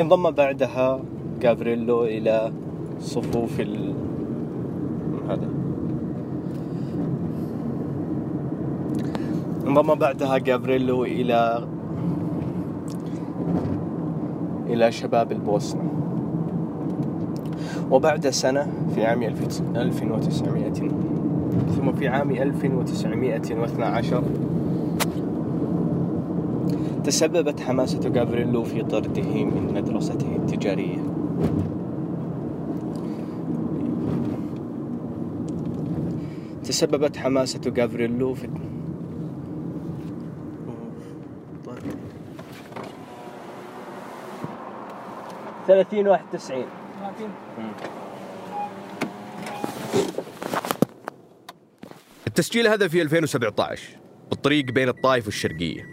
انضم بعدها جافريلو إلى صفوف ال... هذا. انضم بعدها جافريلو إلى إلى شباب البوسنة. وبعد سنة في عام 1900 ثم في عام 1912 تسببت حماسة جافريلو في طرده من مدرسته التجارية. تسببت حماسة جافريلو في ثلاثين واحد تسعين. التسجيل هذا في 2017 بالطريق بين الطايف والشرقية.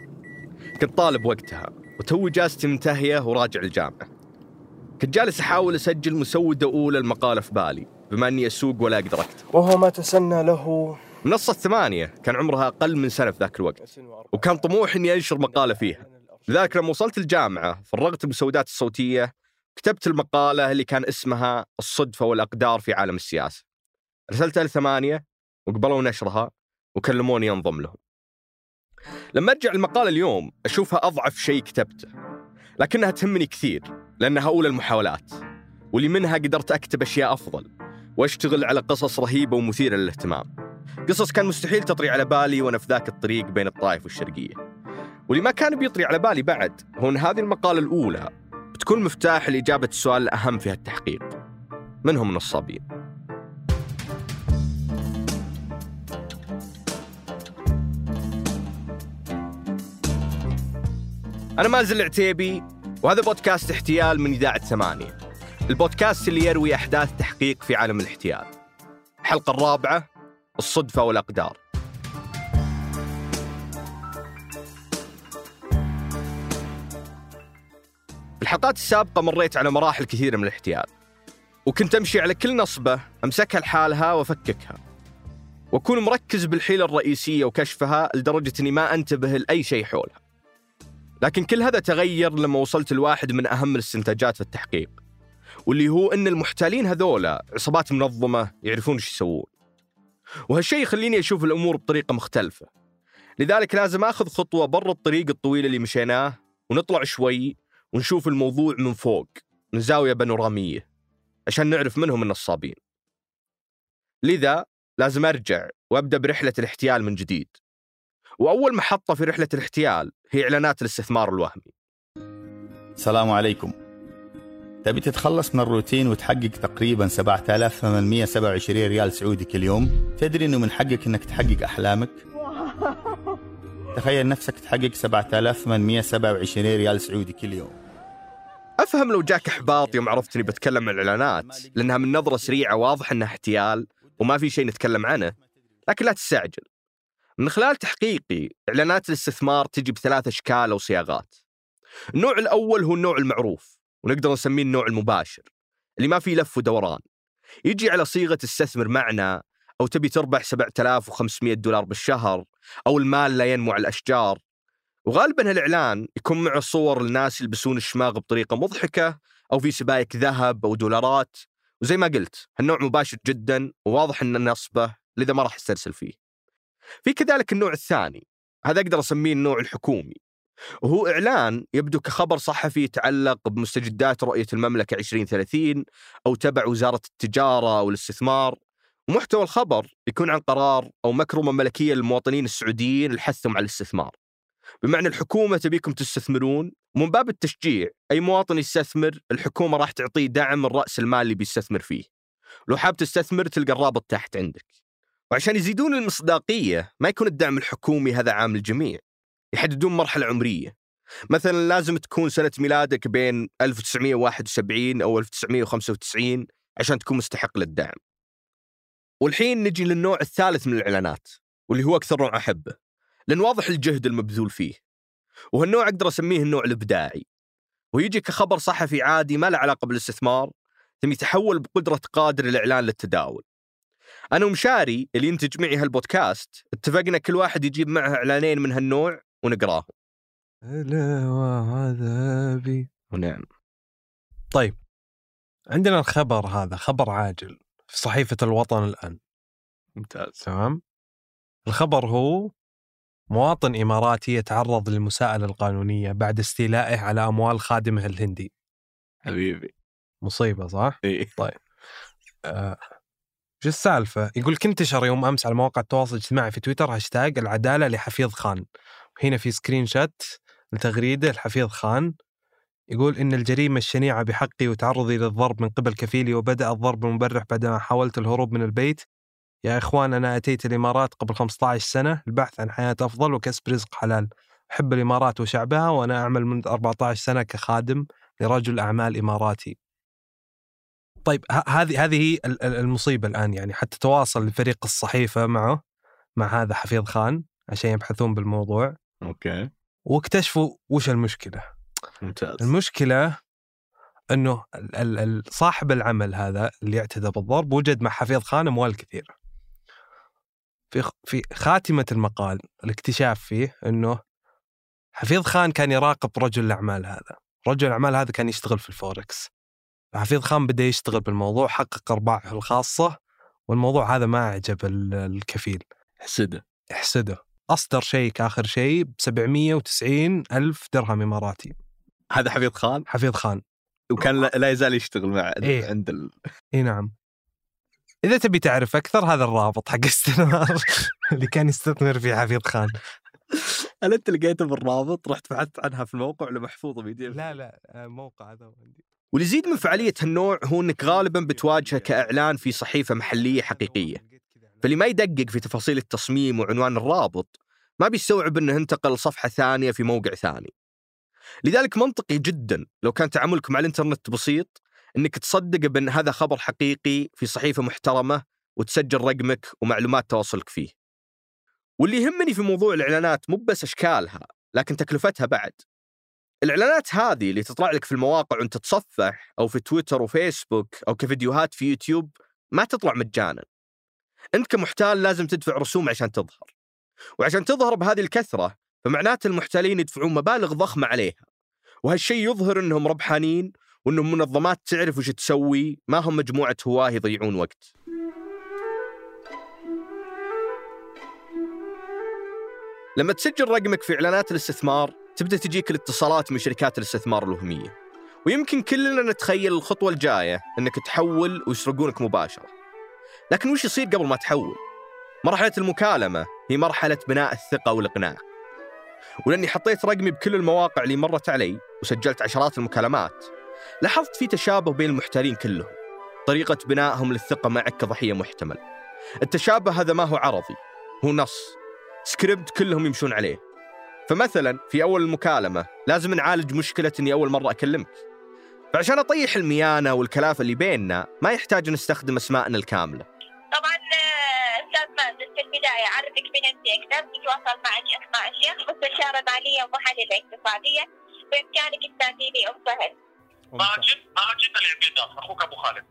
كنت طالب وقتها وتو اجازتي منتهية وراجع الجامعة. كنت جالس أحاول أسجل مسودة أولى المقالة في بالي بما أني أسوق ولا أقدر أكتب. وهو ما تسنى له. منصة ثمانية كان عمرها أقل من سنة في ذاك الوقت. وكان طموحي إني أنشر مقالة فيها. لذلك لما وصلت الجامعة فرغت المسودات الصوتية كتبت المقالة اللي كان اسمها الصدفة والأقدار في عالم السياسة. رسلتها لثمانية وقبلوا نشرها وكلموني أنضم لهم. لما أرجع المقالة اليوم أشوفها أضعف شيء كتبته لكنها تهمني كثير لأنها أولى المحاولات واللي منها قدرت أكتب أشياء أفضل وأشتغل على قصص رهيبة ومثيرة للاهتمام. قصص كان مستحيل تطري على بالي وأنا في ذاك الطريق بين الطائف والشرقية. واللي ما كان بيطري على بالي بعد هو أن هذه المقالة الأولى بتكون مفتاح لإجابة السؤال الأهم في هالتحقيق. من هم النصابين؟ أنا مازل العتيبي وهذا بودكاست احتيال من إذاعة ثمانية. البودكاست اللي يروي أحداث تحقيق في عالم الاحتيال. الحلقة الرابعة الصدفة والأقدار. في الحلقات السابقة مريت على مراحل كثيرة من الاحتيال وكنت أمشي على كل نصبة أمسكها لحالها وأفككها وأكون مركز بالحيلة الرئيسية وكشفها لدرجة أني ما أنتبه لأي شيء حولها. لكن كل هذا تغير لما وصلت لواحد من أهم الاستنتاجات في التحقيق واللي هو أن المحتالين هذولا عصابات منظمة يعرفون إيش يسوون. وهالشيء يخليني أشوف الأمور بطريقة مختلفة. لذلك لازم أخذ خطوة برا الطريق الطويل اللي مشيناه ونطلع شوي ونشوف الموضوع من فوق من زاوية بانورامية عشان نعرف من هم النصابين. لذا لازم أرجع وأبدأ برحلة الاحتيال من جديد. وأول محطة في رحلة الاحتيال هي إعلانات الاستثمار الوهمي. السلام عليكم. تبي تتخلص من الروتين وتحقق تقريبا 7827 ريال سعودي كل يوم؟ تدري إنه من حقك إنك تحقق أحلامك؟ تخيل نفسك تحقق 7827 ريال سعودي كل يوم. أفهم لو جاك إحباط يوم عرفت إني بتكلم عن الإعلانات لأنها من نظرة سريعة واضح إنها احتيال وما في شيء نتكلم عنه. لكن لا تستعجل. من خلال تحقيقي إعلانات الاستثمار تجي بثلاث أشكال أو صياغات. النوع الأول هو النوع المعروف ونقدر نسميه النوع المباشر اللي ما فيه لف ودوران. يجي على صيغة استثمر معنا أو تبي تربح 7500 دولار بالشهر أو المال لا ينمو على الأشجار. وغالبا هالإعلان يكون معه صور الناس يلبسون الشماغ بطريقة مضحكة أو في سبايك ذهب أو دولارات. وزي ما قلت هالنوع مباشر جدا وواضح أن نصبه لذا ما راح أسترسل فيه. في كذلك النوع الثاني هذا أقدر أسميه النوع الحكومي. وهو إعلان يبدو كخبر صحفي يتعلق بمستجدات رؤية المملكة 2030 أو تبع وزارة التجارة أو الاستثمار ومحتوى الخبر يكون عن قرار أو مكرمة ملكية للمواطنين السعوديين لحثهم على الاستثمار. بمعنى الحكومة تبيكم تستثمرون ومن باب التشجيع أي مواطن يستثمر الحكومة راح تعطيه دعم رأس المال اللي بيستثمر فيه. لو حاب تستثمر تلقى الرابط تحت عندك. وعشان يزيدون المصداقية ما يكون الدعم الحكومي هذا عام للجميع يحددون مرحلة عمرية. مثلا لازم تكون سنة ميلادك بين 1971 أو 1995 عشان تكون مستحق للدعم. والحين نجي للنوع الثالث من الإعلانات واللي هو أكثر نوع أحبه لأن واضح الجهد المبذول فيه. وهالنوع أقدر أسميه النوع الإبداعي. ويجي كخبر صحفي عادي ما له علاقة بالاستثمار ثم يتحول بقدرة قادر الإعلان للتداول. أنا ومشاري اللي ينتج معي هالبودكاست اتفقنا كل واحد يجيب معه إعلانين من هالنوع ونقراهم. هلا وعذابي. ونعم. طيب عندنا الخبر هذا خبر عاجل في صحيفة الوطن الآن. ممتاز. تمام؟ الخبر هو مواطن إماراتي يتعرض للمساءلة القانونية بعد استيلائه على أموال خادمه الهندي. حبيبي. مصيبة صح؟ إيه. آه، شو السالفة؟ يقول كنت انتشر يوم أمس على مواقع التواصل الاجتماعي في تويتر هاشتاج العدالة لحفيظ خان. هنا في screenshot لتغريدة لحفيظ خان. يقول إن الجريمة الشنيعة بحقي وتعرضي للضرب من قبل كفيلي وبدأ الضرب المبرح بعدما حاولت الهروب من البيت. يا إخوان أنا أتيت الإمارات قبل 15 سنة البحث عن حياة أفضل وكسب رزق حلال. أحب الإمارات وشعبها وأنا أعمل منذ 14 سنة كخادم لرجل أعمال إماراتي. طيب هذه هذه هي ال- ال- المصيبة الآن يعني حتى تواصل لفريق الصحيفة معه مع هذا حفيظ خان عشان يبحثون بالموضوع. okay. واكتشفوا وش المشكلة. ممتاز. المشكلة إنه صاحب العمل هذا اللي اعتدى بالضرب وجد مع حفيظ خان أموال كثيرة. في في خاتمة المقال الاكتشاف فيه إنه حفيظ خان كان يراقب رجل الأعمال هذا، رجل الأعمال هذا كان يشتغل في الفوركس. حفيظ خان بدأ يشتغل بالموضوع حقق أرباحه الخاصة والموضوع هذا ما أعجب ال- الكفيل، حسده. احسده. أصدر شيك آخر شيء ب 790 ألف درهم إماراتي، هذا حفيظ خان؟ حفيظ خان. وكان لا, لا يزال يشتغل مع إيه. عند ال... إي نعم. إذا تبي تعرف أكثر هذا الرابط حق استثمار اللي كان يستثمر فيه حفيظ خان. هل أنت لقيته بالرابط؟ رحت بحثت عنها في الموقع ولا محفوظة بيدي لا لا آه، موقع هذا عندي. واللي يزيد من فعالية هالنوع هو إنك غالبا بتواجهه كإعلان في صحيفة محلية حقيقية فاللي ما يدقق في تفاصيل التصميم وعنوان الرابط ما بيستوعب إنه انتقل لصفحة ثانية في موقع ثاني. لذلك منطقي جدا لو كان تعاملك مع الإنترنت بسيط إنك تصدق بأن هذا خبر حقيقي في صحيفة محترمة وتسجل رقمك ومعلومات تواصلك فيه. واللي يهمني في موضوع الإعلانات مو بس أشكالها لكن تكلفتها بعد. الإعلانات هذه اللي تطلع لك في المواقع وأنت تتصفح أو في تويتر وفيسبوك أو كفيديوهات في يوتيوب ما تطلع مجانا. أنت كمحتال لازم تدفع رسوم عشان تظهر. وعشان تظهر بهذه الكثرة فمعناته المحتالين يدفعون مبالغ ضخمة عليها. وهالشيء يظهر إنهم ربحانين وإنهم منظمات تعرف وش تسوي ما هم مجموعة هواة يضيعون وقت. لما تسجل رقمك في إعلانات الاستثمار تبدأ تجيك الاتصالات من شركات الاستثمار الوهمية. ويمكن كلنا نتخيل الخطوة الجاية إنك تحول ويسرقونك مباشرة. لكن وش يصير قبل ما تحول؟ مرحلة المكالمة هي مرحلة بناء الثقة والإقناع. ولأني حطيت رقمي بكل المواقع اللي مرت علي وسجلت عشرات المكالمات لاحظت في تشابه بين المحتالين كلهم طريقة بنائهم للثقة معك كضحية محتمل التشابه هذا ما هو عرضي هو نص سكريبت كلهم يمشون عليه فمثلا في أول المكالمة لازم نعالج مشكلة أني أول مرة أكلمك. فعشان أطيح الميانة والكلافة اللي بيننا ما يحتاج نستخدم أسماءنا الكاملة. طبعا آه، أستاذ مهندس في البداية أعرفك من أنت أكثر نتواصل معك أسماء الشيخ مستشارة مالية ومحللة اقتصادية بإمكانك تساعديني ام فهد ماجد ماجد العبيدات أخوك أبو خالد.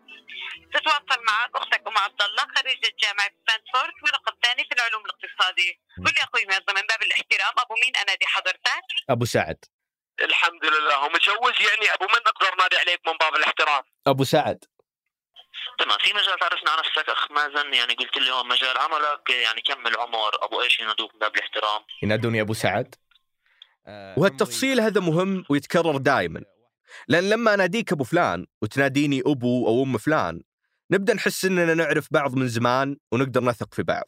تتواصل معك أختك أم عبد الله خريجة جامعة ستانفورد ورقم ثاني في العلوم الاقتصادية. قل لي أخوي معظم من باب الاحترام. أبو مين؟ انادي حضرتك. أبو سعد. الحمد لله. هو متجوز يعني أبو من؟ أقدر نادي عليك من باب الاحترام. أبو سعد. تمام. في مجال تعرفنا عن نفسك أخ مازن؟ يعني قلت لي هون مجال عملك. يعني كمل عمر أبو إيش ينادوك من باب الاحترام؟ ينادوني أبو سعد. وهالتفصيل هذا مهم ويتكرر دائما. لأن لما أناديك أبو فلان وتناديني أبو أو أم فلان نبدأ نحس إننا نعرف بعض من زمان ونقدر نثق في بعض.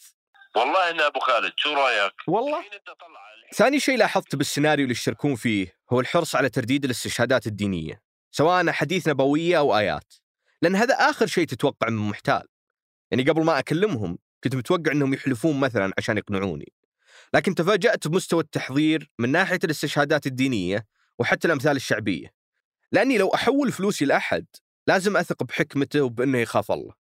والله أنا أبو خالد شو رأيك؟ والله. ثاني شيء لاحظت بالسيناريو اللي يشتركون فيه هو الحرص على ترديد الاستشهادات الدينية سواء أحاديث نبوية أو آيات لأن هذا آخر شيء تتوقع من محتال. يعني قبل ما أكلمهم كنت متوقع أنهم يحلفون مثلا عشان يقنعوني. لكن تفاجأت بمستوى التحضير من ناحية الاستشهادات الدينية وحتى الأمثال الشعبية. لأني لو أحول فلوسي لأحد لازم أثق بحكمته وبأنه يخاف الله.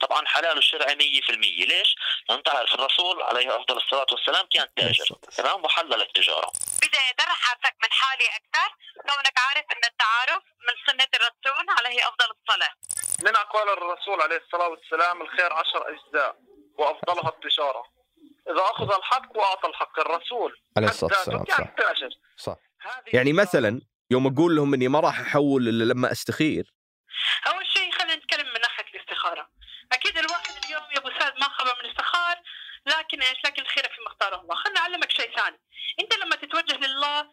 طبعا حلال الشرعي 100% ليش؟ لأن تعرف الرسول عليه أفضل الصلاة والسلام كان تاجر. تمام؟ وحلل التجارة. بدايه رح من حالي أكثر. كونك عارف أن التعارف من سنة الرسول عليه أفضل الصلاة. من أقوال الرسول عليه الصلاة والسلام الخير عشر أجزاء وأفضلها التجارة. إذا أخذ الحق وأعطى الحق الرسول عليه حتى الصلاة والسلام صح. صح. يعني مثلا يوم أقول لهم إني ما راح أحول إلا لما أستخير. أول شيء خلينا نتكلم من ناحية الاستخارة. أكيد الواحد اليوم يا أبو سعد ما خبر من استخار لكن إيش؟ لكن الخير في مختار الله. خليني أعلمك شيء ثاني. أنت لما تتوجه لله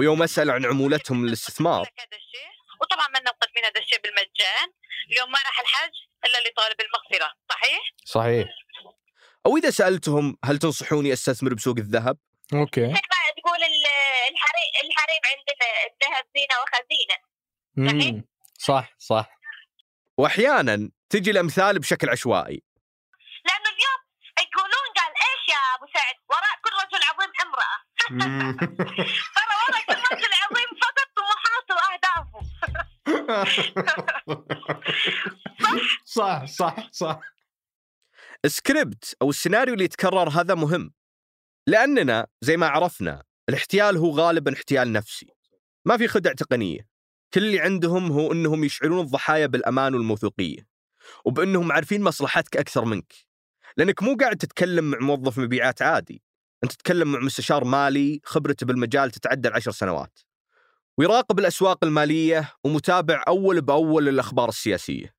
أو يوم أسأل عن عمولتهم للاستثمار. وطبعا ما نقدم هذا الشيء بالمجان. اليوم ما راح الحج إلا لطالب المغفرة صحيح؟ صحيح. أو إذا سألتهم هل تنصحوني أستثمر بسوق الذهب؟ أوكي. مثل ما تقول ال- الحريم الحريم عندنا الذهب زينة وخزينة. مم. صح صح. واحيانا تجي الأمثال بشكل عشوائي. لأنه اليوم يقولون قال إيش يا أبو سعد؟ وراء كل رجل عظيم امرأة. صح صح صح. السكريبت أو السيناريو اللي يتكرر هذا مهم لأننا زي ما عرفنا الاحتيال هو غالبا احتيال نفسي ما في خدع تقنية. كل اللي عندهم هو إنهم يشعرون الضحايا بالأمان والموثوقية وبإنهم عارفين مصلحتك أكثر منك. لأنك مو قاعد تتكلم مع موظف مبيعات عادي أنت تتكلم مع مستشار مالي خبرته بالمجال تتعدى العشر سنوات. ويراقب الأسواق المالية ومتابع أول بأول للاخبار السياسية.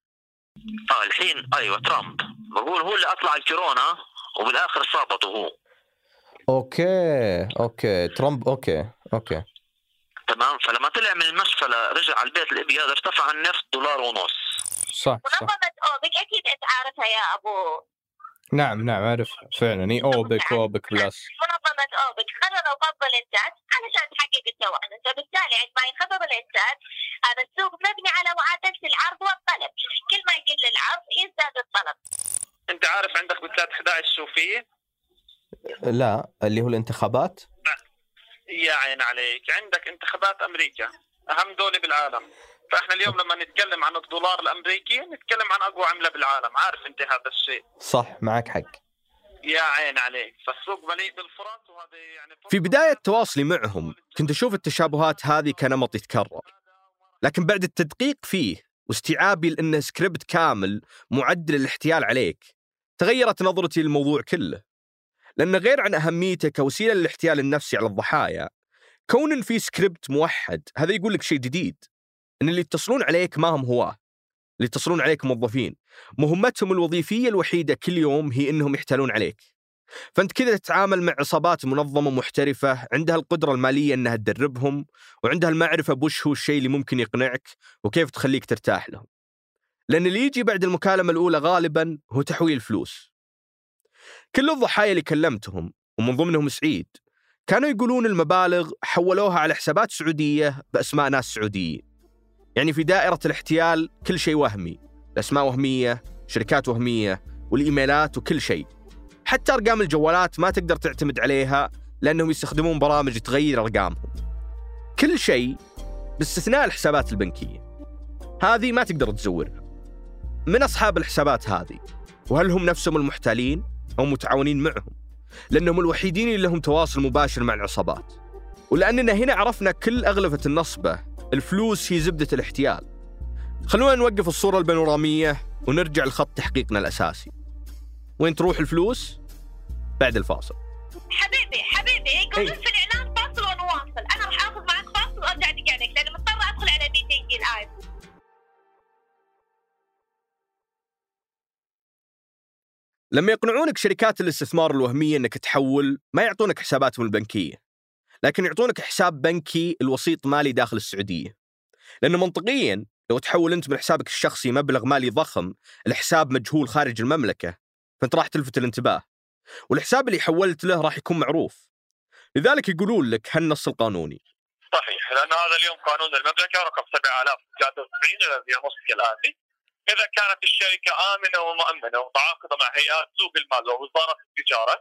آه الحين أيوه ترامب. بقول هو اللي أطلع الكورونا وبالآخر صابته هو. okay okay ترامب okay okay. تمام؟ فلما طلع من المسفلة رجع على البيت الإبيض ارتفع النفط دولار ونص. صح صح. منظمه اوبك أكيد أنت عارفها يا أبو. نعم نعم اعرف فعلا. إي اوبك اوبك بلس منظمه اوبك قرروا خفض الانتاج علشان تحقق التوازن فبالتالي عندما ينخفض الانتاج هذا السوق مبني على معادلة العرض والطلب. كل ما يقل العرض يزداد الطلب. أنت عارف عندك بالذات 11 شو فيه لا اللي هو الانتخابات؟ يا عين عليك. عندك انتخابات أمريكا. أهم دولة بالعالم. فإحنا اليوم لما نتكلم عن الدولار الأمريكي نتكلم عن أقوى عملة بالعالم. عارف أنت هذا الشيء. صح معك حق. يا عين عليك. فالسوق مليء بالفرص وهذا يعني في بداية تواصلي معهم كنت أشوف التشابهات هذه كنمط يتكرر. لكن بعد التدقيق فيه واستيعابي لأنه سكريبت كامل معد للاحتيال عليك تغيرت نظرتي للموضوع كله. لأن غير عن أهميته كوسيلة للاحتيال النفسي على الضحايا كون في سكريبت موحد هذا يقول لك شيء جديد. إن اللي يتصلون عليك ما هم هواه اللي يتصلون عليك موظفين. مهمتهم الوظيفية الوحيدة كل يوم هي إنهم يحتالون عليك فأنت كذا تتعامل مع عصابات منظمة محترفة عندها القدرة المالية إنها تدربهم وعندها المعرفة بوش هو الشيء اللي ممكن يقنعك وكيف تخليك ترتاح لهم. لأن اللي يجي بعد المكالمة الأولى غالبا هو تحويل فلوس. كل الضحايا اللي كلمتهم ومن ضمنهم سعيد كانوا يقولون المبالغ حولوها على حسابات سعودية بأسماء ناس سعوديين. يعني في دائرة الاحتيال كل شيء وهمي، الأسماء وهمية، شركات وهمية، والإيميلات وكل شيء. حتى أرقام الجوالات ما تقدر تعتمد عليها لأنهم يستخدمون برامج تغير أرقامهم. كل شيء باستثناء الحسابات البنكية. هذه ما تقدر تزورها. من أصحاب الحسابات هذه؟ وهل هم نفسهم المحتالين أو متعاونين معهم؟ لأنهم الوحيدين اللي لهم تواصل مباشر مع العصابات. ولأننا هنا عرفنا كل أغلفة النصبه، الفلوس هي زبدة الاحتيال. خلونا نوقف الصورة البانورامية ونرجع لخط تحقيقنا الأساسي. وين تروح الفلوس؟ بعد الفاصل. حبيبي حبيبي يقولون في الإعلان فاصل ونواصل أنا راح أخذ معك فاصل وأرجع ادق عليك لأن مضطرة أدخل على ميتنج الآن لما يقنعونك شركات الاستثمار الوهمية إنك تحول ما يعطونك حساباتهم البنكية لكن يعطونك حساب بنكي الوسيط مالي داخل السعودية لأنه منطقيا لو تحول أنت من حسابك الشخصي مبلغ مالي ضخم الحساب مجهول خارج المملكة فأنت راح تلفت الانتباه. والحساب اللي حولت له راح يكون معروف. لذلك يقولون لك هالنص القانوني. صحيح لأن هذا اليوم قانون المملكة رقم 7093 الذي ينص كالاتي إذا كانت الشركة آمنة ومؤمنة ومتعاقدة مع هيئات سوق المال ووزارة التجارة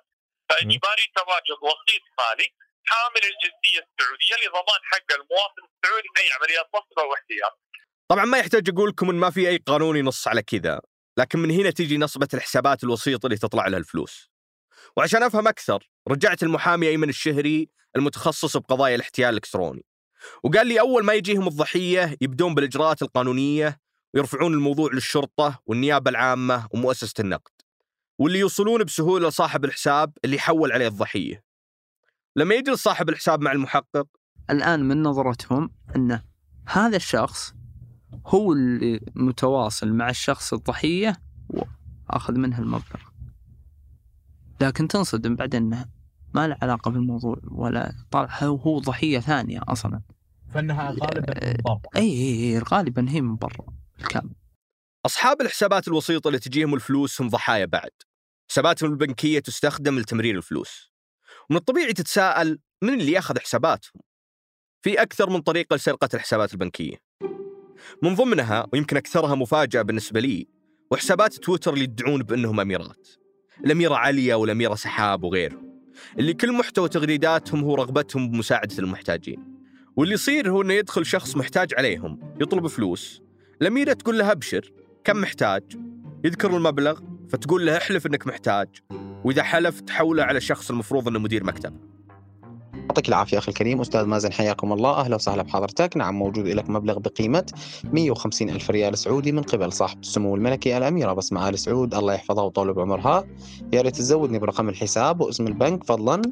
فإجباري تواجد وسيط مالي حامل الجنسية السعودية لضمان حق المواطن السعودي في أي عمليات نصب أو. طبعا ما يحتاج أقول لكم إن ما في أي قانون ينص على كذا لكن من هنا تيجي نصبة الحسابات الوسيط اللي تطلع لها الفلوس. وعشان أفهم أكثر رجعت المحامي أيمن الشهري المتخصص بقضايا الاحتيال الإلكتروني وقال لي أول ما يجيهم الضحية يبدون بالإجراءات القانونية ويرفعون الموضوع للشرطة والنيابة العامة ومؤسسة النقد واللي يوصلون بسهولة لصاحب الحساب اللي حول عليه الضحية. لما يجلس صاحب الحساب مع المحقق الآن من نظرتهم أن هذا الشخص هو اللي متواصل مع الشخص الضحية وأخذ منه المبلغ. لكن تنصدم بعد أنه ما له علاقة بالموضوع ولا طالع. هو ضحية ثانية أصلا. فإنها غالبا من برا. أي أي أي غالبا هي من برا بالكامل. أصحاب الحسابات الوسيطة اللي تجيهم الفلوس هم ضحايا بعد. حساباتهم البنكية تستخدم لتمرير الفلوس. ومن الطبيعي تتساءل من اللي يأخذ حساباتهم؟ في أكثر من طريقة لسرقة الحسابات البنكية. من ضمنها ويمكن أكثرها مفاجأة بالنسبة لي وحسابات تويتر اللي يدعون بأنهم أميرات. الأميرة عليا والأميرة سحاب وغيرهم اللي كل محتوى تغريداتهم هو رغبتهم بمساعدة المحتاجين. واللي يصير هو أنه يدخل شخص محتاج عليهم يطلب فلوس. الأميرة تقول له أبشر كم محتاج؟ يذكر المبلغ فتقول له احلف إنك محتاج. وإذا حلف تحوله على الشخص المفروض إنه مدير مكتب. يعطيك العافية أخي الكريم. أستاذ مازن حياكم الله. أهلا وسهلا بحضرتك. نعم موجود لك مبلغ بقيمة 150 ألف ريال سعودي من قبل صاحب السمو الملكي الأميرة بسمة آل سعود. الله يحفظها ويطول بعمرها. يا ريت تزودني برقم الحساب واسم البنك فضلا.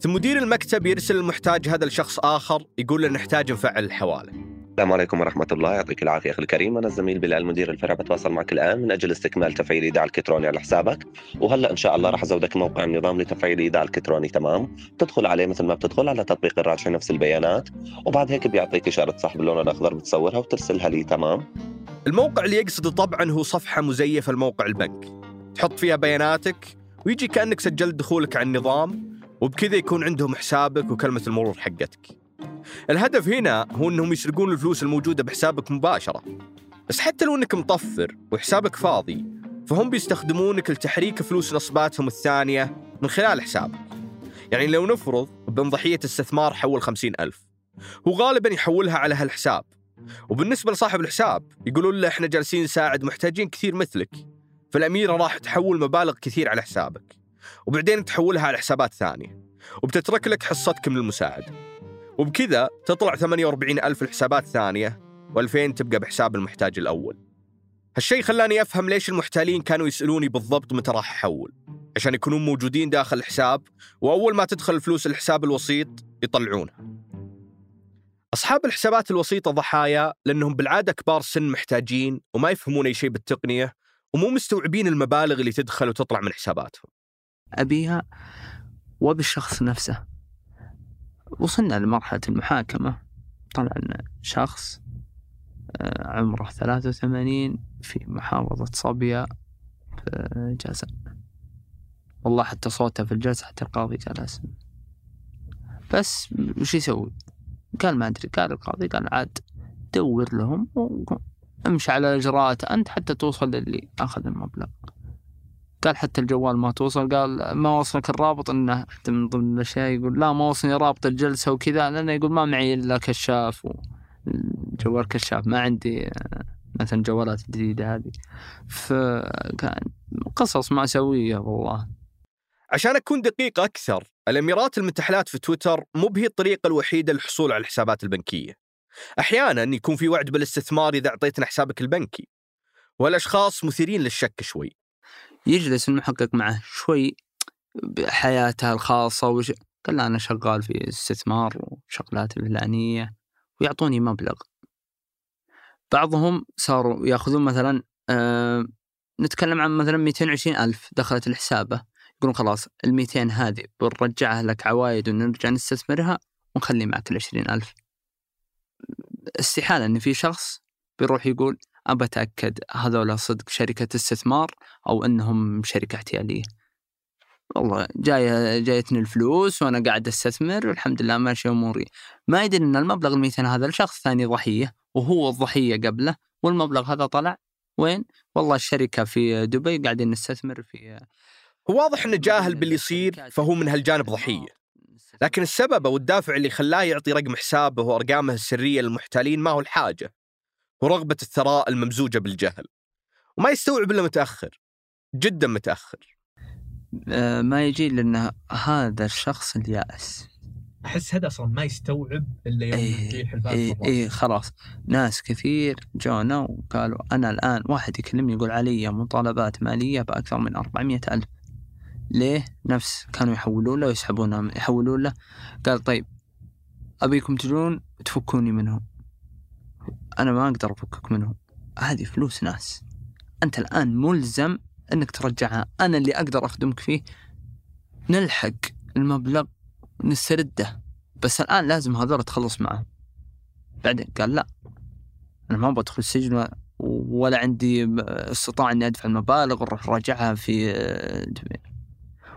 ثم مدير المكتب يرسل المحتاج هذا لشخص آخر يقول له نحتاج نفعل الحوالة السلام عليكم ورحمة الله. يعطيك العافية أخي الكريم. أنا الزميل بلال مدير الفرع بتواصل معك الآن من أجل استكمال تفعيل إيداع الكتروني على حسابك. وهلأ إن شاء الله راح أزودك موقع النظام لتفعيل إيداع الكتروني. تمام. تدخل عليه مثل ما بتدخل على تطبيق الراجحي نفس البيانات. وبعد هيك بيعطيك إشارة صاحب اللون الأخضر بتصورها وترسلها لي. تمام. الموقع اللي يقصده طبعا هو صفحة مزيفة لموقع البنك. تحط فيها بياناتك ويجي كأنك سجلت دخولك على النظام وبكذا يكون عندهم حسابك وكلمة المرور حقتك. الهدف هنا هو إنهم يسرقون الفلوس الموجودة بحسابك مباشرة. بس حتى لو إنك مطفر وحسابك فاضي فهم بيستخدمونك لتحريك فلوس نصباتهم الثانية من خلال حسابك. يعني لو نفرض بن ضحية استثمار حول خمسين ألف هو غالبا يحولها على هالحساب. وبالنسبة لصاحب الحساب يقولون له إحنا جالسين نساعد محتاجين كثير مثلك فالأميرة راح تحول مبالغ كثير على حسابك. وبعدين تحولها على حسابات ثانية. وبتترك لك حصتك من المساعدة وبكذا تطلع 48 ألف الحسابات ثانية و2000 تبقى بحساب المحتاج الأول. هالشيء خلاني أفهم ليش المحتالين كانوا يسألوني بالضبط متى راح أحول. عشان يكونون موجودين داخل الحساب وأول ما تدخل الفلوس الحساب الوسيط يطلعونها. أصحاب الحسابات الوسيطة ضحايا لأنهم بالعادة كبار سن محتاجين وما يفهمون أي شيء بالتقنية ومو مستوعبين المبالغ اللي تدخل وتطلع من حساباتهم. أبيها وبالشخص نفسه. وصلنا لمرحلة المحاكمة. طلع لنا شخص آه، عمره ثلاثة وثمانين في محافظة صبيا في جازان. والله حتى صوته في الجلسة حتى القاضي جلس بس وش يسوي؟ قال ما أدري قال القاضي قال عاد دور لهم وامشي على الإجراءات أنت حتى توصل للي أخذ المبلغ. قال حتى الجوال ما توصل قال ما وصلك الرابط؟ إنه حتى من ضمن الأشياء يقول لا ما وصلني رابط الجلسة وكذا لأنه يقول ما معي إلا كشاف جوال كشاف. ما عندي مثلا جوالات جديدة هذه. فكان قصص مأساوية والله. عشان أكون دقيق أكثر الأميرات المتحلات في تويتر مو بهي الطريقة الوحيدة للحصول على الحسابات البنكية. أحيانا يكون في وعد بالاستثمار إذا أعطيتنا حسابك البنكي. والأشخاص مثيرين للشك شوي. يجلس المحقق معه شوي بحياته الخاصة وش قال أنا شغال في استثمار وشغلات الفلانية ويعطوني مبلغ. بعضهم صاروا يأخذون مثلا آه نتكلم عن مثلا 220 ألف دخلت لحسابه يقولون خلاص ال 200 هذه بنرجعها لك عوايد ونرجع نستثمرها ونخلي معك ال 20 ألف. استحالة إن في شخص بيروح يقول أبى أتأكد هذول صدق شركة استثمار أو أنهم شركة احتيالية. والله جاية جايتني الفلوس وأنا قاعد أستثمر والحمد لله ماشي أموري. ما يدري أن المبلغ الميتين هذا لشخص ثاني ضحية وهو الضحية قبله والمبلغ هذا طلع. وين؟ والله الشركة في دبي قاعدين نستثمر في هو واضح إنه جاهل باللي يصير فهو من هالجانب ضحية. لكن السبب أو الدافع اللي خلاه يعطي رقم حسابه وأرقامه السرية للمحتالين ما هو الحاجة. هو رغبه الثراء الممزوجة بالجهل. وما يستوعب إلا متأخر جدا متأخر. آه، ما يجي لأن هذا الشخص اليائس أحس هذا أصلا ما يستوعب إلا يوم إيه يطيح الباب إيه, مرة. إيه خلاص. ناس كثير جونا وقالوا أنا الآن واحد يكلمني يقول علي مطالبات مالية بأكثر من 400 ألف. ليه؟ نفس كانوا يحولون له ويسحبونها يحولون له. قال طيب أبيكم تجون تفكوني منهم. أنا ما أقدر أفكك منهم. هذه فلوس ناس. أنت الآن ملزم أنك ترجعها. أنا اللي أقدر أخدمك فيه. نلحق المبلغ نسترده بس الآن لازم هذول تخلص معهم بعدين قال لا. أنا ما بدخل السجن و- ولا عندي استطاعة إني أدفع المبالغ ونروح راجعها في.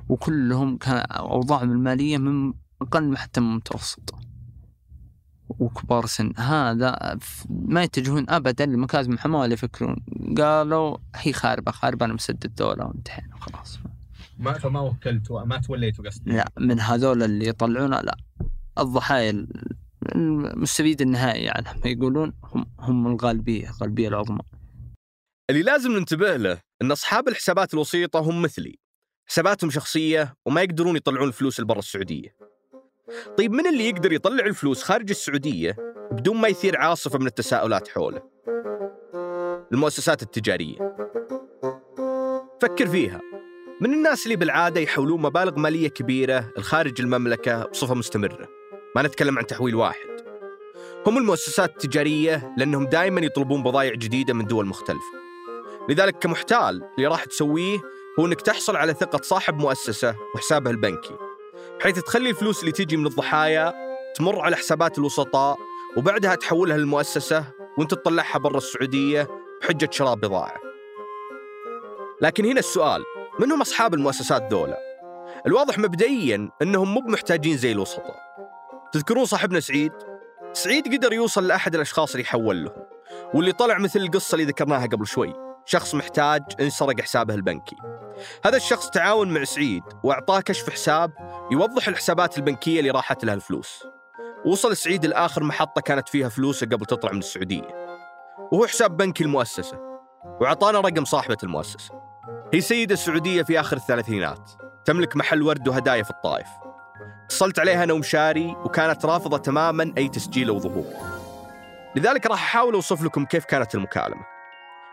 وكلهم كان أوضاعهم المالية من أقل حتى من المتوسط. وكبار سن. هذا ما يتجهون أبدا لمكاتب المحاماة ولا يفكرون. قالوا هي خاربة خاربة أنا مسدد دولة وانتهينا خلاص. ما فما وكلت ما توليت قصدي لا من هذول اللي يطلعون لا. الضحايا ال- المستفيد النهائي عنهم يقولون هم هم الغالبية الغالبية العظمى. اللي لازم ننتبه له إن أصحاب الحسابات الوسيطة هم مثلي. حساباتهم شخصية وما يقدرون يطلعون الفلوس لبرا السعودية. طيب من اللي يقدر يطلع الفلوس خارج السعودية بدون ما يثير عاصفة من التساؤلات حوله؟ المؤسسات التجارية. فكر فيها. من الناس اللي بالعادة يحولون مبالغ مالية كبيرة لخارج المملكة بصفة مستمرة؟ ما نتكلم عن تحويل واحد. هم المؤسسات التجارية لأنهم دائما يطلبون بضائع جديدة من دول مختلفة. لذلك كمحتال اللي راح تسويه هو إنك تحصل على ثقة صاحب مؤسسة وحسابه البنكي. بحيث تخلي الفلوس اللي تيجي من الضحايا تمر على حسابات الوسطاء وبعدها تحولها للمؤسسة وانت تطلعها برا السعودية بحجة شراء بضاعة لكن هنا السؤال من هم أصحاب المؤسسات ذولا؟ الواضح مبدئيا أنهم مو محتاجين زي الوسطاء تذكرون صاحبنا سعيد؟ سعيد قدر يوصل لأحد الأشخاص اللي حول لهم واللي طلع مثل القصة اللي ذكرناها قبل شوي شخص محتاج انسرق حسابه البنكي. هذا الشخص تعاون مع سعيد وأعطاه كشف حساب يوضح الحسابات البنكية اللي راحت لها الفلوس. وصل سعيد لآخر محطة كانت فيها فلوسه قبل تطلع من السعودية. وهو حساب بنكي المؤسسة. وأعطانا رقم صاحبة المؤسسة. هي سيدة سعوديه في آخر الثلاثينات. تملك محل ورد وهدايا في الطائف. اتصلت عليها أنا ومشاري وكانت رافضة تماما أي تسجيل أو ظهور. لذلك راح أحاول أوصف لكم كيف كانت المكالمة.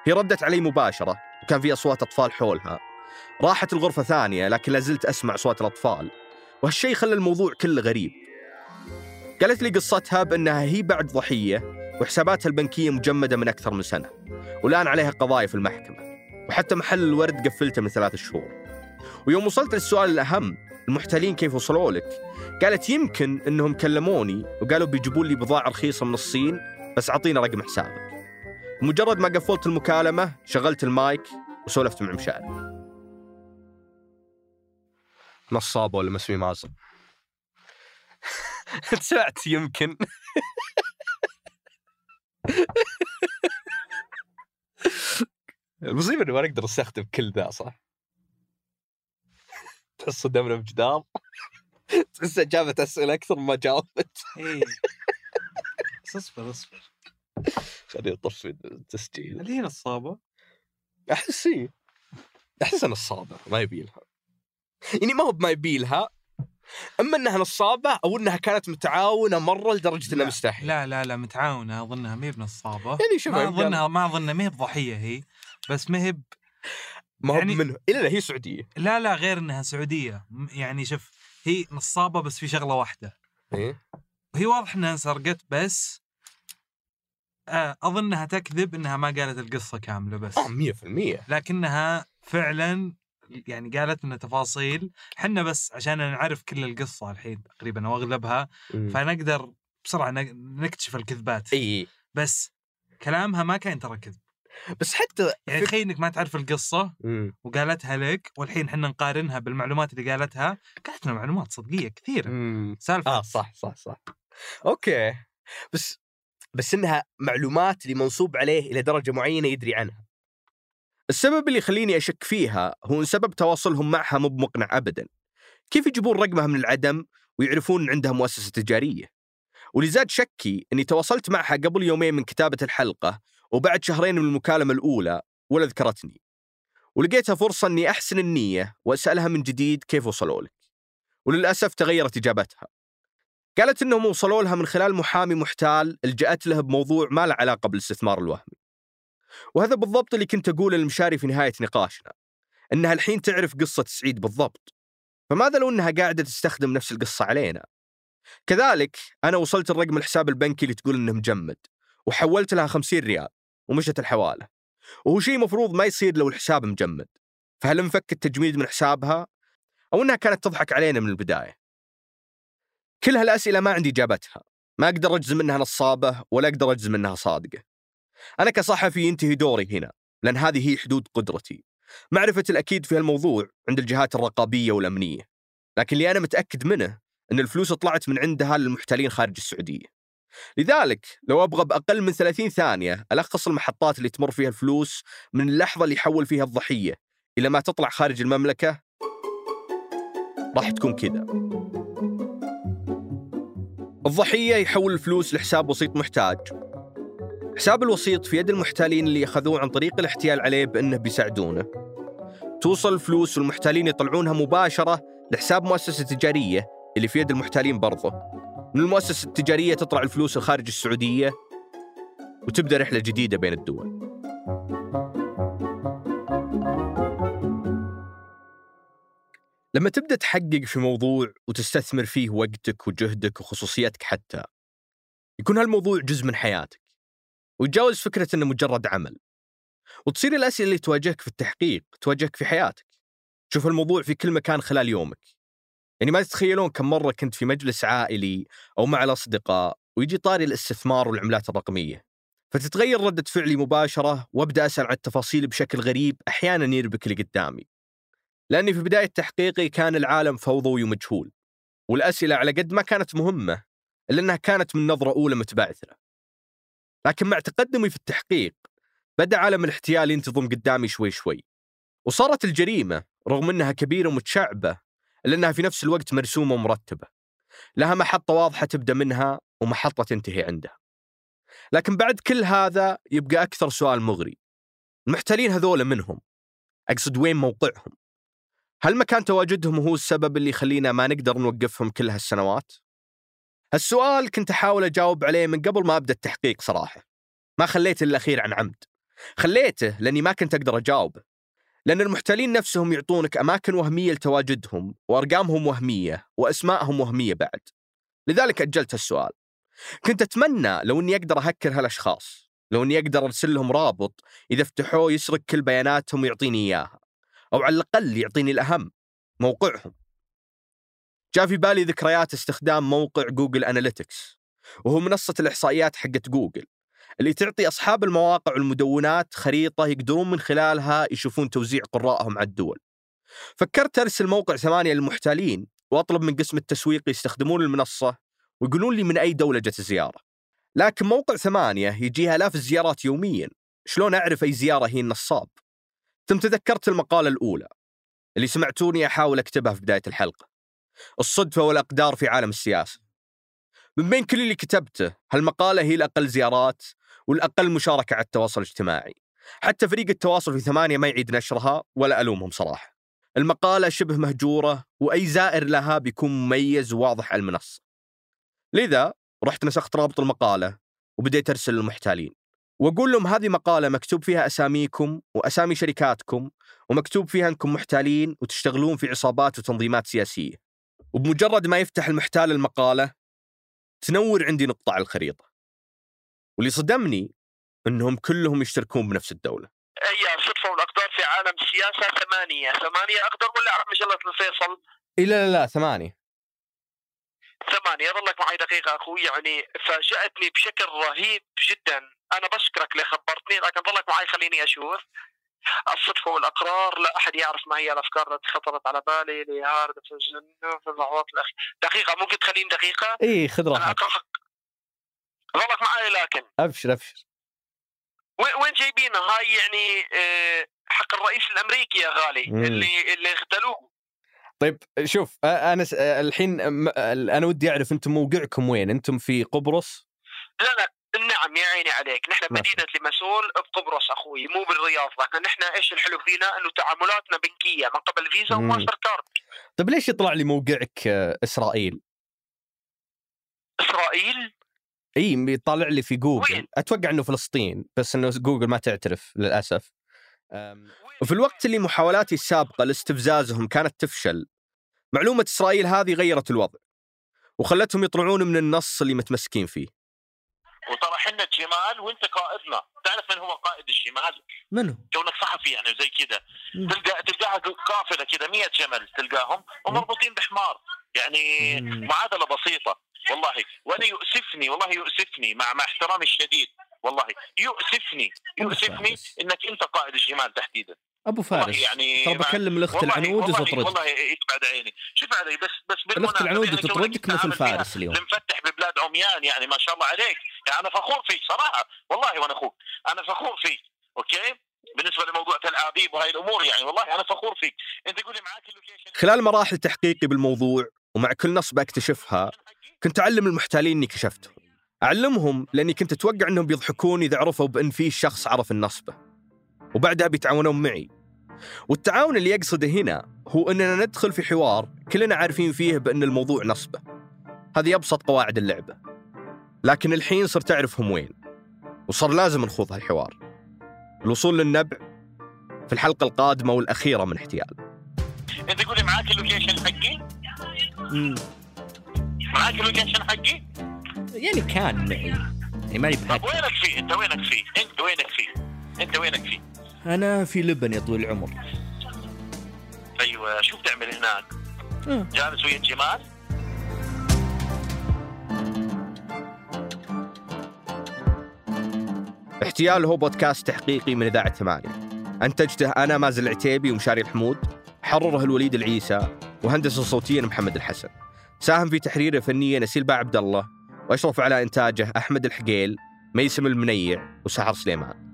هي ردت علي مباشرة وكان في أصوات أطفال حولها. راحت الغرفة ثانية لكن لازلت أسمع أصوات الأطفال. وهالشيء خلى الموضوع كله غريب. قالت لي قصتها بأنها هي بعد ضحية وحساباتها البنكية مجمدة من أكثر من سنة والآن عليها قضايا في المحكمة وحتى محل الورد قفلته من ثلاث شهور. ويوم وصلت للسؤال الأهم المحتالين كيف وصلوا لك؟ قالت يمكن أنهم كلموني وقالوا بيجيبون لي بضاعة رخيصة من الصين بس أعطينا رقم حسابك. مجرد ما قفلت المكالمة شغلت المايك وسولفت مع مشاري نصابة ولا مسمي مازن سمعت يمكن. المصيبة إني ما نقدر نستخدم كل ذا صح؟ تحس صدمنا بجدار. تحس جابت أسئلة أكثر مما جاوبت. إيه. بس اصبر اصبر. خليني أطفي التسجيل. هل هي نصابة؟ أحس إيه. أحس نصابة ما يبيلها يعني ما هو بما يبيلها أما إنها نصابة أو إنها كانت متعاونة مرة لدرجة إنها مستحيل. لا لا لا متعاونة أظنها ما هي بنصابة يعني شوف ما. اظنها ما أظنها ما هي بضحية هي بس ما هي ب- ما هو يعني- منه. إلا لا هي سعودية. لا لا غير إنها سعودية. م- يعني شوف هي نصابة بس في شغلة واحدة. إيه؟ هي واضح إنها سرقت بس أظنها تكذب إنها ما قالت القصة كاملة بس. آه 100% لكنها فعلا يعني قالت لنا تفاصيل. حنا بس عشان نعرف كل القصة الحين تقريبا أو أغلبها. فنقدر بسرعة نك- نكتشف الكذبات. إي. بس كلامها ما كان ترى كذب. بس حتى يعني تخيل إنك ما تعرف القصة مم. وقالتها لك والحين إحنا نقارنها بالمعلومات اللي قالتها قالت لنا معلومات صدقية كثيرة. مم. سالفة. آه صح صح صح. أوكي. بس بس إنها معلومات اللي منصوب عليه إلى درجة معينة يدري عنها. السبب اللي يخليني أشك فيها هو إن سبب تواصلهم معها مو بمقنع أبدا. كيف يجيبون رقمها من العدم ويعرفون إن عندها مؤسسة تجارية؟ واللي زاد شكي أني تواصلت معها قبل يومين من كتابة الحلقة وبعد شهرين من المكالمة الأولى ولا ذكرتني. ولقيتها فرصة أني أحسن النية وأسألها من جديد كيف وصلوا لك. وللأسف تغيرت إجابتها. قالت أنهم وصلوا لها من خلال محامي محتال الجأت له بموضوع ما له علاقة بالاستثمار الوهمي. وهذا بالضبط اللي كنت أقوله للمشاري في نهاية نقاشنا أنها الحين تعرف قصة سعيد بالضبط. فماذا لو أنها قاعدة تستخدم نفس القصة علينا؟ كذلك أنا وصلت الرقم الحساب البنكي اللي تقول أنه مجمد وحولت لها 50 ريال ومشت الحوالة. وهو شيء مفروض ما يصير لو الحساب مجمد. فهل انفك التجميد من حسابها؟ أو أنها كانت تضحك علينا من البداية؟ كل هالأسئلة ما عندي إجابتها. ما أقدر أجزم أنها نصابة ولا أقدر أجزم أنها صادقة. أنا كصحفي ينتهي دوري هنا لأن هذه هي حدود قدرتي. معرفة الأكيد في هالموضوع عند الجهات الرقابية والأمنية لكن اللي أنا متأكد منه أن الفلوس طلعت من عندها للمحتلين خارج السعودية. لذلك لو أبغى بأقل من 30 ثانية ألخص المحطات اللي تمر فيها الفلوس من اللحظة اللي يحول فيها الضحية إلى ما تطلع خارج المملكة راح تكون كذا. الضحية يحول الفلوس لحساب وسيط محتاج. حساب الوسيط في يد المحتالين اللي أخذوه عن طريق الاحتيال عليه بأنه بيساعدونه. توصل الفلوس والمحتالين يطلعونها مباشرة لحساب مؤسسة تجارية اللي في يد المحتالين برضه. من المؤسسة التجارية تطلع الفلوس الخارج السعودية وتبدأ رحلة جديدة بين الدول. لما تبدأ تحقق في موضوع وتستثمر فيه وقتك وجهدك وخصوصيتك حتى يكون هالموضوع جزء من حياتك ويتجاوز فكرة أنه مجرد عمل. وتصير الأسئلة اللي تواجهك في التحقيق تواجهك في حياتك. شوف الموضوع في كل مكان خلال يومك. يعني ما تتخيلون كم مرة كنت في مجلس عائلي أو مع الأصدقاء ويجي طاري الاستثمار والعملات الرقمية. فتتغير ردة فعلي مباشرة وأبدأ أسأل عن التفاصيل بشكل غريب أحيانا يربك اللي قدامي. لأني في بداية تحقيقي كان العالم فوضوي ومجهول والأسئلة على قد ما كانت مهمة إلا أنها كانت من نظرة أولى متبعثرة. لكن مع تقدمي في التحقيق بدأ عالم الاحتيال ينتظم قدامي شوي شوي وصارت الجريمة رغم أنها كبيرة ومتشعبة إلا أنها في نفس الوقت مرسومة ومرتبة. لها محطة واضحة تبدأ منها ومحطة تنتهي عندها. لكن بعد كل هذا يبقى أكثر سؤال مغري. المحتلين هذول منهم؟ أقصد وين موقعهم؟ هل مكان تواجدهم هو السبب اللي يخلينا ما نقدر نوقفهم كل هالسنوات؟ السؤال كنت أحاول أجاوب عليه من قبل ما أبدأ التحقيق صراحة. ما خليت الأخير عن عمد. خليته لأني ما كنت أقدر أجاوبه. لأن المحتلين نفسهم يعطونك أماكن وهمية لتواجدهم وأرقامهم وهمية وأسمائهم وهمية بعد. لذلك أجلت السؤال كنت أتمنى لو أني أقدر أهكر هالأشخاص لو أني أقدر أرسل لهم رابط إذا فتحوه يسرق كل بياناتهم ويعطيني إياها. أو على الأقل يعطيني الأهم موقعهم. جاء في بالي ذكريات استخدام موقع جوجل أناليتكس وهو منصة الإحصائيات حقت جوجل اللي تعطي أصحاب المواقع والمدونات خريطة يقدرون من خلالها يشوفون توزيع قراءهم على الدول. فكرت أرسل موقع ثمانية للمحتالين وأطلب من قسم التسويق يستخدمون المنصة ويقولون لي من أي دولة جت الزيارة. لكن موقع ثمانية يجيها آلاف الزيارات يوميا شلون أعرف أي زيارة هي النصاب؟ ثم تذكرت المقالة الأولى اللي سمعتوني أحاول أكتبها في بداية الحلقة. الصدفة والأقدار في عالم السياسة. من بين كل اللي كتبته هالمقالة هي الأقل زيارات والأقل مشاركة على التواصل الاجتماعي. حتى فريق التواصل في ثمانية ما يعيد نشرها ولا ألومهم صراحة. المقالة شبه مهجورة وأي زائر لها بيكون مميز وواضح على المنصة. لذا رحت نسخت رابط المقالة وبديت أرسل للمحتالين. وأقول لهم هذه مقالة مكتوب فيها أساميكم وأسامي شركاتكم ومكتوب فيها أنكم محتالين وتشتغلون في عصابات وتنظيمات سياسية. وبمجرد ما يفتح المحتال المقالة تنور عندي نقطة على الخريطة. واللي صدمني أنهم كلهم يشتركون بنفس الدولة. أيام صدفه والاقدار في عالم السياسة ثمانية، ثمانية أقدر ولا أعرف مجلة الفيصل؟ إيه لا لا لا ثمانية ظلك معي دقيقة أخوي يعني فاجأتني بشكل رهيب جدا، أنا بشكرك اللي خبرتني لكن ظلك معي خليني أشوف. الصدفة والأقرار لا أحد يعرف ما هي الأفكار التي خطرت على بالي. لهارد في اللحظات الأخيرة. دقيقة ممكن تخليني دقيقة؟ إيه خذ أنا راحتك ظلك معي لكن. أبشر أبشر. وين وين جايبينها هاي يعني آه، حق الرئيس الأمريكي يا غالي مم. اللي اللي اغتالوه. طيب شوف أنا الحين أنا ودي أعرف أنتم موقعكم وين؟ أنتم في قبرص؟ لا لا نعم يا عيني عليك. نحن بمدينة ليماسول بقبرص أخوي مو بالرياض. لكن نحن إيش الحلو فينا؟ أنه تعاملاتنا بنكية. من قبل فيزا. وماستر كارد. طيب ليش يطلع لي موقعك آه، إسرائيل؟ إسرائيل؟ إي بيطلع لي في جوجل. أتوقع إنه فلسطين بس إنه جوجل ما تعترف للأسف. وفي الوقت اللي محاولاتي السابقة لاستفزازهم كانت تفشل معلومة إسرائيل هذه غيرت الوضع وخلتهم يطلعون من النص اللي متمسكين فيه. وترى حنا الجمال وأنت قائدنا تعرف من هو قائد الجمال؟ منو؟ كونك صحفي يعني زي كذا. تلقى تلقاها قافلة كذا 100 جمل تلقاهم ومربوطين بحمار. يعني معادلة بسيطة. والله. وأنا يؤسفني والله يؤسفني مع مع احترامي الشديد. والله يؤسفني يؤسفني إنك أنت قائد الجمال تحديدا. أبو فارس يعني ترى بكلم الأخت والله- العنود وتطرد والله يتبعد عيني. شوف علي بس بس الأخت العنود يعني كونك وتطردك مثل فارس اليوم. المفتح ببلاد عميان يعني ما شاء الله عليك. يعني أنا فخور فيك صراحة. والله وأنا أخوك. أنا فخور فيك. okay؟ بالنسبة لموضوع العابيب وهاي الأمور يعني والله أنا فخور فيك. أنت تقول لي معاك ال location. خلال مراحل تحقيقي بالموضوع ومع كل نصبة أكتشفها كنت أعلم المحتالين إني كشفتهم أعلمهم لأني كنت أتوقع أنهم بيضحكون إذا عرفوا بأن في شخص عرف النصبة وبعدها بيتعاونون معي. والتعاون اللي يقصده هنا هو أننا ندخل في حوار كلنا عارفين فيه بأن الموضوع نصبة. هذه أبسط قواعد اللعبة. لكن الحين صرت أعرفهم وين. وصار لازم نخوض هالحوار. الوصول للنبع في الحلقة القادمة والأخيرة من احتيال. أنت تقول لي معاك ال location حقي؟ معاك ال location حقي؟ يعني كان معي. يعني ماني طب بحد وينك فيه؟ انت وينك فيه؟ انت وينك فيه؟ انت وينك فيه؟ أنا في لبن يا طويل العمر. أيوه شو بتعمل هناك؟ آه. جالس ويا الجمال احتيال هو بودكاست تحقيقي من إذاعة ثمانية. أنتجته أنا مازن العتيبي ومشاري الحمود حرره الوليد العيسى وهندسة صوتيا محمد الحسن. ساهم في تحريره فنيا نسيل باع عبد الله وأشرف على إنتاجه أحمد الحقيل ميسم المنيع وسحر سليمان.